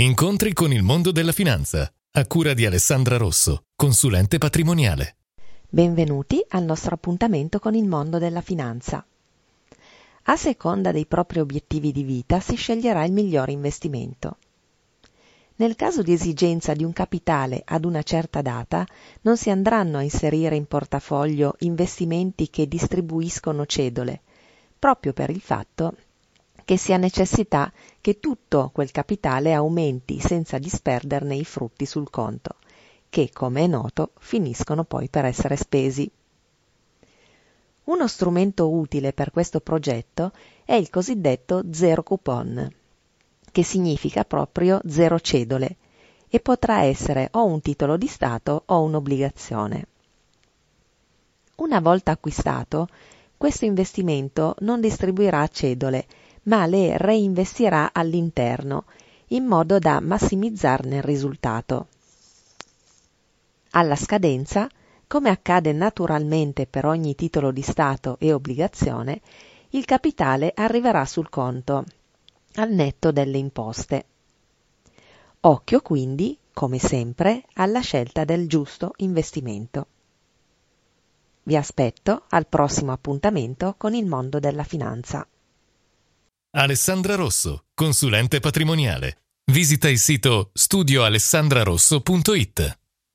Incontri con il mondo della finanza, a cura di Alessandra Rosso, consulente patrimoniale. Benvenuti al nostro appuntamento con il mondo della finanza. A seconda dei propri obiettivi di vita si sceglierà il migliore investimento. Nel caso di esigenza di un capitale ad una certa data, non si andranno a inserire in portafoglio investimenti che distribuiscono cedole, proprio per il fatto che si ha necessità che tutto quel capitale aumenti senza disperderne i frutti sul conto, che, come è noto, finiscono poi per essere spesi. Uno strumento utile per questo progetto è il cosiddetto zero coupon, che significa proprio zero cedole e potrà essere o un titolo di Stato o un'obbligazione. Una volta acquistato, questo investimento non distribuirà cedole, ma le reinvestirà all'interno, in modo da massimizzarne il risultato. Alla scadenza, come accade naturalmente per ogni titolo di Stato e obbligazione, il capitale arriverà sul conto, al netto delle imposte. Occhio quindi, come sempre, alla scelta del giusto investimento. Vi aspetto al prossimo appuntamento con il mondo della finanza. Alessandra Rosso, consulente patrimoniale. Visita il sito studioalessandrarosso.it.